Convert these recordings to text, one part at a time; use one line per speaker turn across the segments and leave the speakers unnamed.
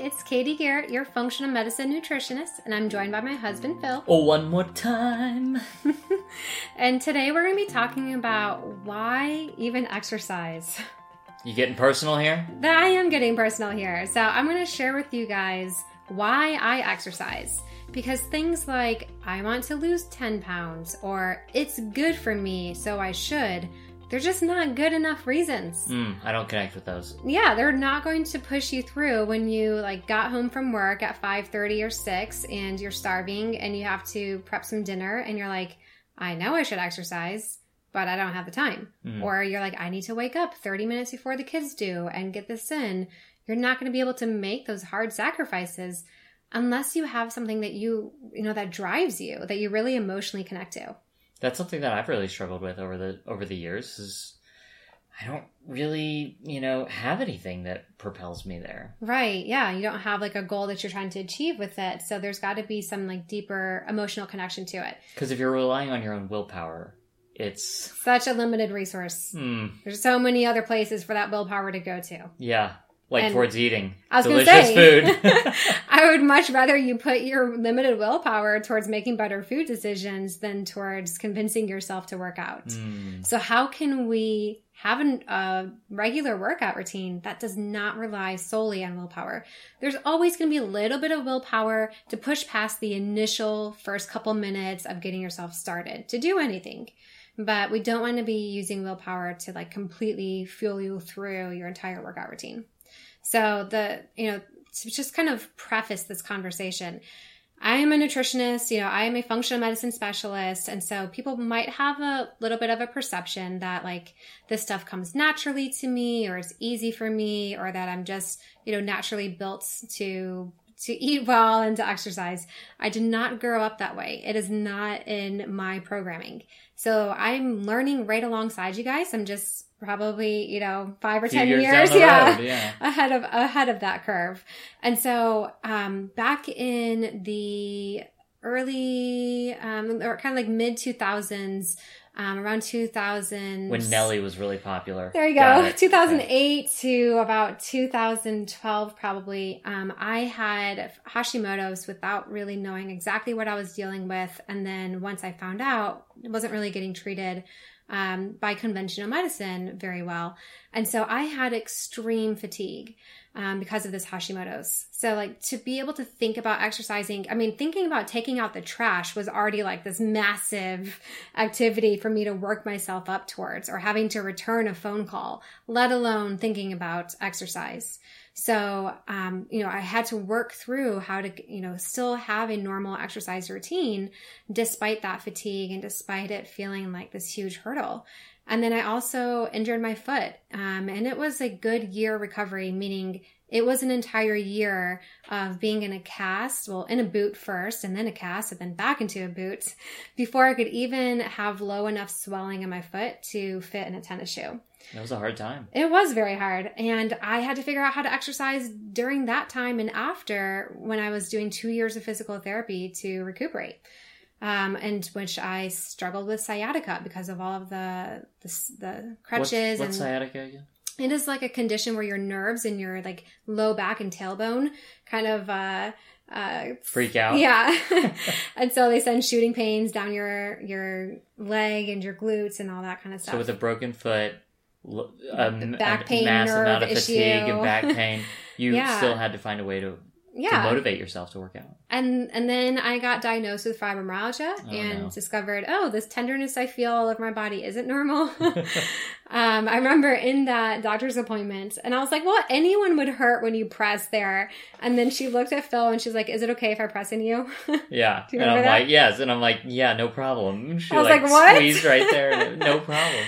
it's Katie Garrett, your functional medicine nutritionist, and I'm joined by my husband Phil.
Oh, one more time.
and today we're going to be talking about why even exercise.
You getting personal here?
I am getting personal here. So I'm going to share with you guys why I exercise. Because things like, I want to lose 10 pounds, or it's good for me, so I should, they're just not good enough reasons.
Mm, I don't connect with those.
Yeah, they're not going to push you through when you like got home from work at 5:30 or 6 and you're starving and you have to prep some dinner and you're like, I know I should exercise, but I don't have the time. Mm. Or you're like, I need to wake up 30 minutes before the kids do and get this in. You're not going to be able to make those hard sacrifices unless you have something that you, you know, that drives you, that you really emotionally connect to
that's something that I've really struggled with over the over the years is I don't really, you know, have anything that propels me there.
Right. Yeah. You don't have like a goal that you're trying to achieve with it. So there's got to be some like deeper emotional connection to it.
Because if you're relying on your own willpower, it's
such a limited resource. Mm. There's so many other places for that willpower to go to.
Yeah like and towards eating I was delicious say, food.
I would much rather you put your limited willpower towards making better food decisions than towards convincing yourself to work out. Mm. So how can we have an, a regular workout routine that does not rely solely on willpower? There's always going to be a little bit of willpower to push past the initial first couple minutes of getting yourself started to do anything but we don't want to be using willpower to like completely fuel you through your entire workout routine. So the, you know, to just kind of preface this conversation, I am a nutritionist, you know, I am a functional medicine specialist. And so people might have a little bit of a perception that like this stuff comes naturally to me or it's easy for me or that I'm just, you know, naturally built to to eat well and to exercise. I did not grow up that way. It is not in my programming. So I'm learning right alongside you guys. I'm just probably you know five or ten
years,
years
yeah, road, yeah,
ahead of ahead of that curve and so um back in the early um or kind of like mid 2000s um, around 2000
when Nelly was really popular.
There you go. 2008 to about 2012 probably. Um, I had Hashimoto's without really knowing exactly what I was dealing with and then once I found out, it wasn't really getting treated um, by conventional medicine very well. And so I had extreme fatigue um, because of this Hashimoto's. So, like, to be able to think about exercising, I mean, thinking about taking out the trash was already like this massive activity for me to work myself up towards, or having to return a phone call, let alone thinking about exercise. So, um, you know, I had to work through how to, you know, still have a normal exercise routine despite that fatigue and despite it feeling like this huge hurdle. And then I also injured my foot. Um, and it was a good year recovery, meaning it was an entire year of being in a cast, well, in a boot first and then a cast and then back into a boot before I could even have low enough swelling in my foot to fit in a tennis shoe.
It was a hard time.
It was very hard. And I had to figure out how to exercise during that time and after when I was doing two years of physical therapy to recuperate. Um, and which I struggled with sciatica because of all of the the, the crutches.
What's, what's
and
sciatica again?
It is like a condition where your nerves in your like low back and tailbone kind of uh, uh,
freak out.
Yeah. and so they send shooting pains down your your leg and your glutes and all that kind of stuff.
So with a broken foot,
a, back pain, mass amount of fatigue issue.
and back pain, you yeah. still had to find a way to yeah. to motivate yourself to work out.
And and then I got diagnosed with fibromyalgia oh, and no. discovered, oh, this tenderness I feel all over my body isn't normal. um, I remember in that doctor's appointment, and I was like, well, anyone would hurt when you press there. And then she looked at Phil and she's like, is it okay if I press in you?
yeah. you and I'm that? like, yes. And I'm like, yeah, no problem. She I was like, like what? squeezed right there. no problem.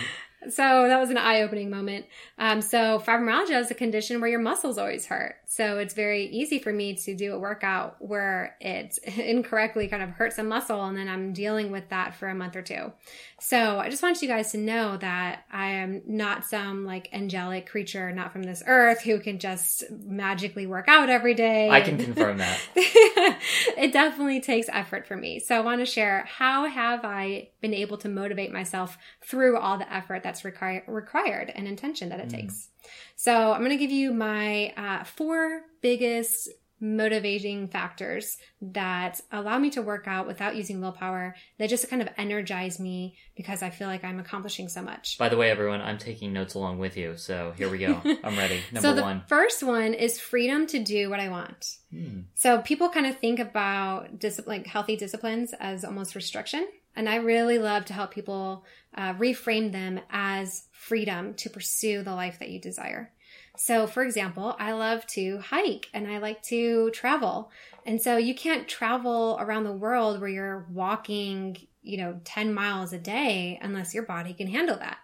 So that was an eye opening moment. Um, so fibromyalgia is a condition where your muscles always hurt. So it's very easy for me to do a workout where it incorrectly kind of hurts a muscle and then I'm dealing with that for a month or two. So I just want you guys to know that I am not some like angelic creature, not from this earth who can just magically work out every day.
I can confirm that.
it definitely takes effort for me. So I want to share how have I been able to motivate myself through all the effort that's requir- required and intention that it mm. takes. So I'm going to give you my uh, four biggest motivating factors that allow me to work out without using willpower that just kind of energize me because I feel like I'm accomplishing so much.
By the way, everyone, I'm taking notes along with you. So here we go. I'm ready. Number
so the
one.
first one is freedom to do what I want.
Hmm.
So people kind of think about dis- like healthy disciplines as almost restriction. And I really love to help people uh, reframe them as freedom to pursue the life that you desire. So, for example, I love to hike and I like to travel. And so you can't travel around the world where you're walking, you know, 10 miles a day unless your body can handle that.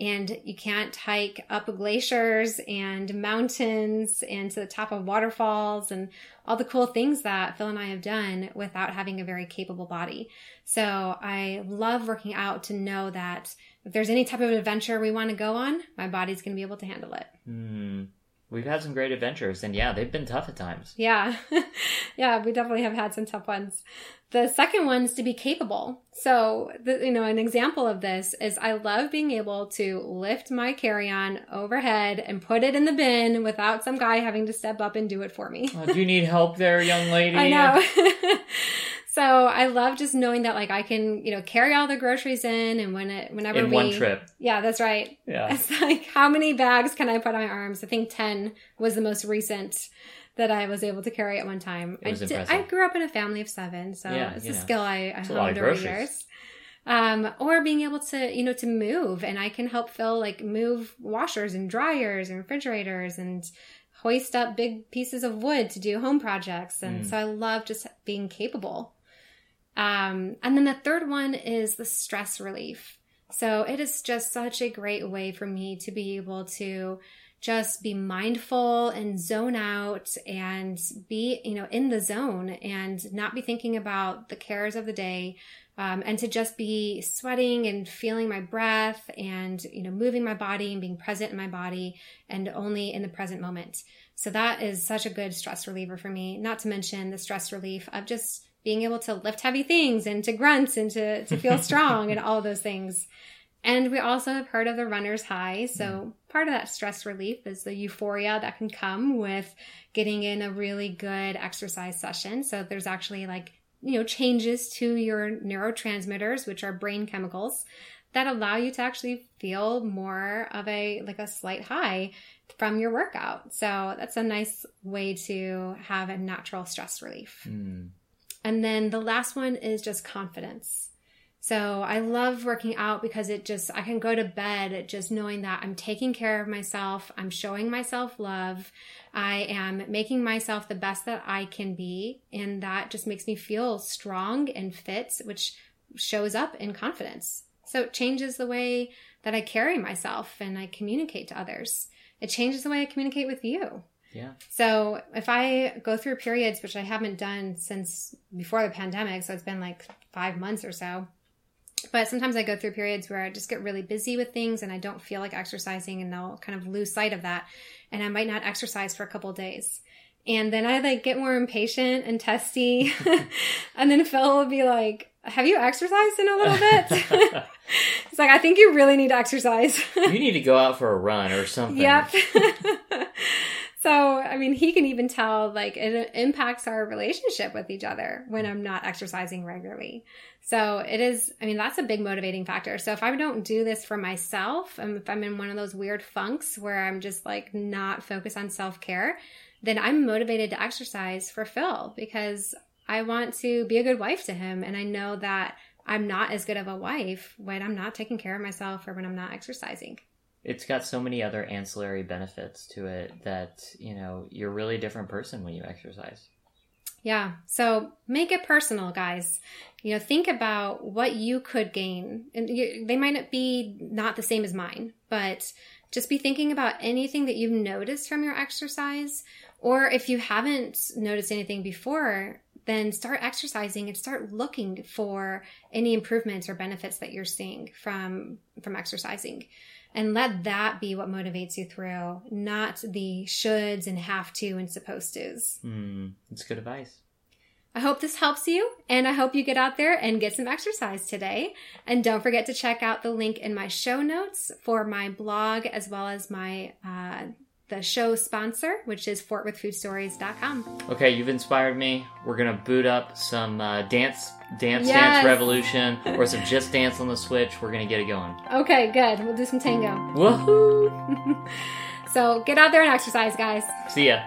And you can't hike up glaciers and mountains and to the top of waterfalls and all the cool things that Phil and I have done without having a very capable body. So I love working out to know that if there's any type of adventure we want to go on, my body's going to be able to handle it.
Hmm. We've had some great adventures, and yeah, they've been tough at times.
Yeah. yeah, we definitely have had some tough ones. The second one's to be capable. So, the, you know, an example of this is I love being able to lift my carry-on overhead and put it in the bin without some guy having to step up and do it for me.
Oh, do you need help there, young lady?
I know. so I love just knowing that like I can, you know, carry all the groceries in and when it whenever
In
we
one trip.
Yeah, that's right.
Yeah.
It's like how many bags can I put on my arms? I think 10 was the most recent that I was able to carry at one time. I, grew up in a family of seven, so
Yeah,
it's a
know.
skill I, I
It's a lot of
honed over the years. Um, or being able to, you know, to move and I can help Phil like move washers and dryers and refrigerators and hoist up big pieces of wood to do home projects. And
Mm.
so I love just being capable. Um, and then the third one is the stress relief. So it is just such a great way for me to be able to just be mindful and zone out and be, you know, in the zone and not be thinking about the cares of the day. Um, and to just be sweating and feeling my breath and, you know, moving my body and being present in my body and only in the present moment. So that is such a good stress reliever for me. Not to mention the stress relief of just being able to lift heavy things and to grunt and to, to feel strong and all those things. And we also have heard of the runner's high. So part of that stress relief is the euphoria that can come with getting in a really good exercise session. So there's actually like, you know, changes to your neurotransmitters, which are brain chemicals that allow you to actually feel more of a, like a slight high from your workout. So that's a nice way to have a natural stress relief.
Hmm.
And then the last one is just confidence. So I love working out because it just, I can go to bed just knowing that I'm taking care of myself. I'm showing myself love. I am making myself the best that I can be. And that just makes me feel strong and fit, which shows up in confidence. So it changes the way that I carry myself and I communicate to others. It changes the way I communicate with you.
Yeah.
So if I go through periods, which I haven't done since before the pandemic, so it's been like five months or so. But sometimes I go through periods where I just get really busy with things and I don't feel like exercising and I'll kind of lose sight of that. And I might not exercise for a couple days. And then I like get more impatient and testy. and then Phil will be like, have you exercised in a little bit? it's like, I think you really need to exercise.
you need to go out for a run or something.
Yep. so, I mean, he can even tell like it impacts our relationship with each other when I'm not exercising regularly. So, it is, I mean, that's a big motivating factor. So, if I don't do this for myself, and if I'm in one of those weird funks where I'm just like not focused on self care, then I'm motivated to exercise for Phil because I want to be a good wife to him. And I know that I'm not as good of a wife when I'm not taking care of myself or when I'm not exercising.
It's got so many other ancillary benefits to it that, you know, you're really a different person when you exercise.
Yeah. So make it personal, guys. You know, think about what you could gain. And you, they might not be not the same as mine, but just be thinking about anything that you've noticed from your exercise. Or if you haven't noticed anything before, then start exercising and start looking for any improvements or benefits that you're seeing from from exercising and let that be what motivates you through not the shoulds and have to and supposed to's.
It's good advice.
I hope this helps you, and I hope you get out there and get some exercise today. And don't forget to check out the link in my show notes for my blog as well as my uh, the show sponsor, which is fortwithfoodstories.com.
Okay, you've inspired me. We're gonna boot up some uh, dance, dance,
Yes.
dance revolution, or some just dance on the Switch. We're gonna get it going.
Okay, good. We'll do some tango.
Woohoo!
So get out there and exercise, guys.
See ya.